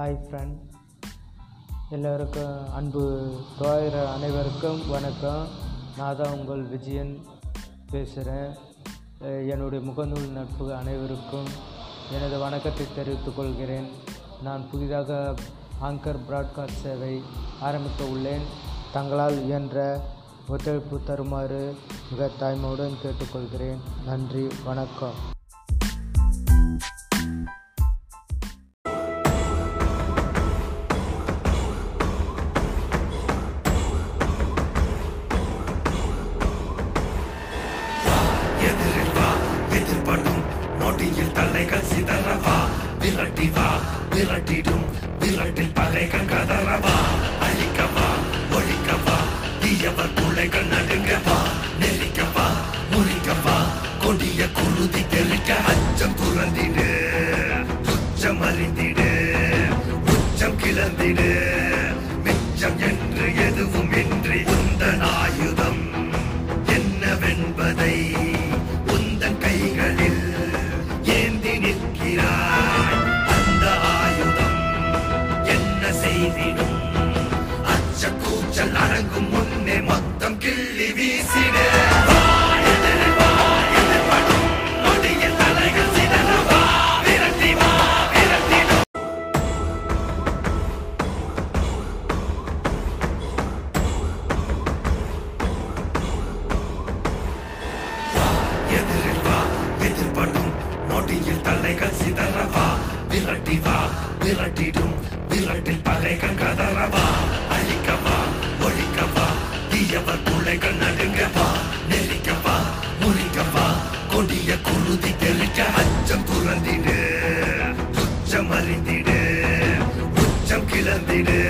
Hi friend எல்லோருக்கும் அன்பு. தோழர் அனைவருக்கும் வணக்கம். நான் தான் உங்கள் விஜயன் பேசுகிறேன் என்னுடைய முகநூல் நட்பு அனைவருக்கும் எனது வணக்கத்தை தெரிவித்துக் கொள்கிறேன். நான் புதிதாக ஆங்கர் பிராட்காஸ்ட் சேவை ஆரம்பிக்க உள்ளேன். தங்களால் இயன்ற ஒத்துழைப்பு தருமாறு மிக தாய்மையுடன் கேட்டுக்கொள்கிறேன். நன்றி. வணக்கம். பகைகள் சிதறவா விரட்டி வா விரட்டிடும். விரட்டில் பகைகள் கதறவா அழிக்கவா ஒழிக்கவா தீயவர் பிள்ளைகள் நடுங்கவா நெரிக்கவா முறிக்கவா கொடிய குருதி தெளிக்க அச்சம் துறந்திடு உச்சம் அறிந்திடு உச்சம் கிளந்திடு நொடியில் தலைகள் சிதறவா? விரட்டி வா விரட்டிடும். விரட்டில் பகைகள் கதறவா? அழிக்கவா? ஒழிக்கவா? தீயவர் பிள்ளைகள் நடுங்கவா? நெருக்கவா? முறிக்கவா? கொடிய குருதி தெளிக்க அச்சம் துறந்திடு உச்சம் அறிந்திடு. உச்சம் கிளந்திடு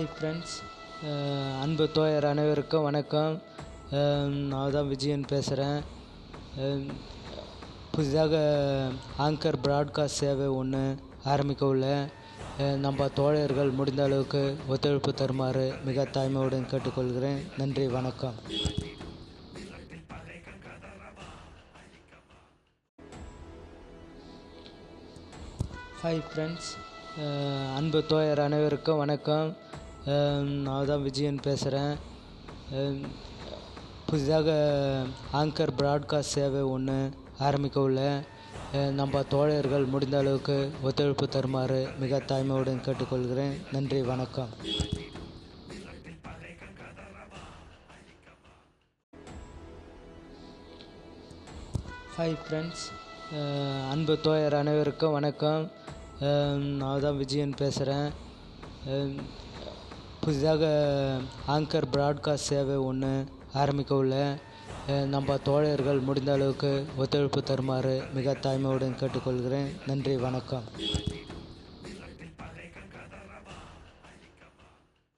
ஹாய் ஃப்ரெண்ட்ஸ் அன்பு தோயர் அனைவருக்கும் வணக்கம். நான் தான் விஜயன் பேசுகிறேன் புதிதாக ஆங்கர் ப்ராட்காஸ்ட் சேவை ஒன்று ஆரம்பிக்க உள்ள. நம்ம தோழர்கள் முடிந்த அளவுக்கு ஒத்துழைப்பு தருமாறு மிக தாய்மையுடன் கேட்டுக்கொள்கிறேன். நன்றி வணக்கம். ஹாய் ஃப்ரெண்ட்ஸ் அன்பு தோழர் அனைவருக்கும் வணக்கம். நான் தான் விஜயன் பேசுகிறேன் புதிதாக ஆங்கர் பிராட்காஸ்ட் சேவை ஒன்று ஆரம்பிக்க உள்ள நம்ம தோழர்கள் முடிந்த அளவுக்கு ஒத்துழைப்பு தருமாறு மிக தாய்மையுடன் கேட்டுக்கொள்கிறேன். நன்றி வணக்கம். ஹாய் ஃப்ரெண்ட்ஸ் அன்பு தோழர் அனைவருக்கும் வணக்கம். நான் தான் விஜயன் பேசுகிறேன் புதிதாக ஆங்கர் ப்ராட்காஸ்ட் சேவை ஒன்று ஆரம்பிக்க உள்ள நம்ம தோழர்கள் முடிந்த அளவுக்கு ஒத்துழைப்பு தருமாறு மிக தாய்மையுடன் கேட்டுக்கொள்கிறேன். நன்றி வணக்கம்.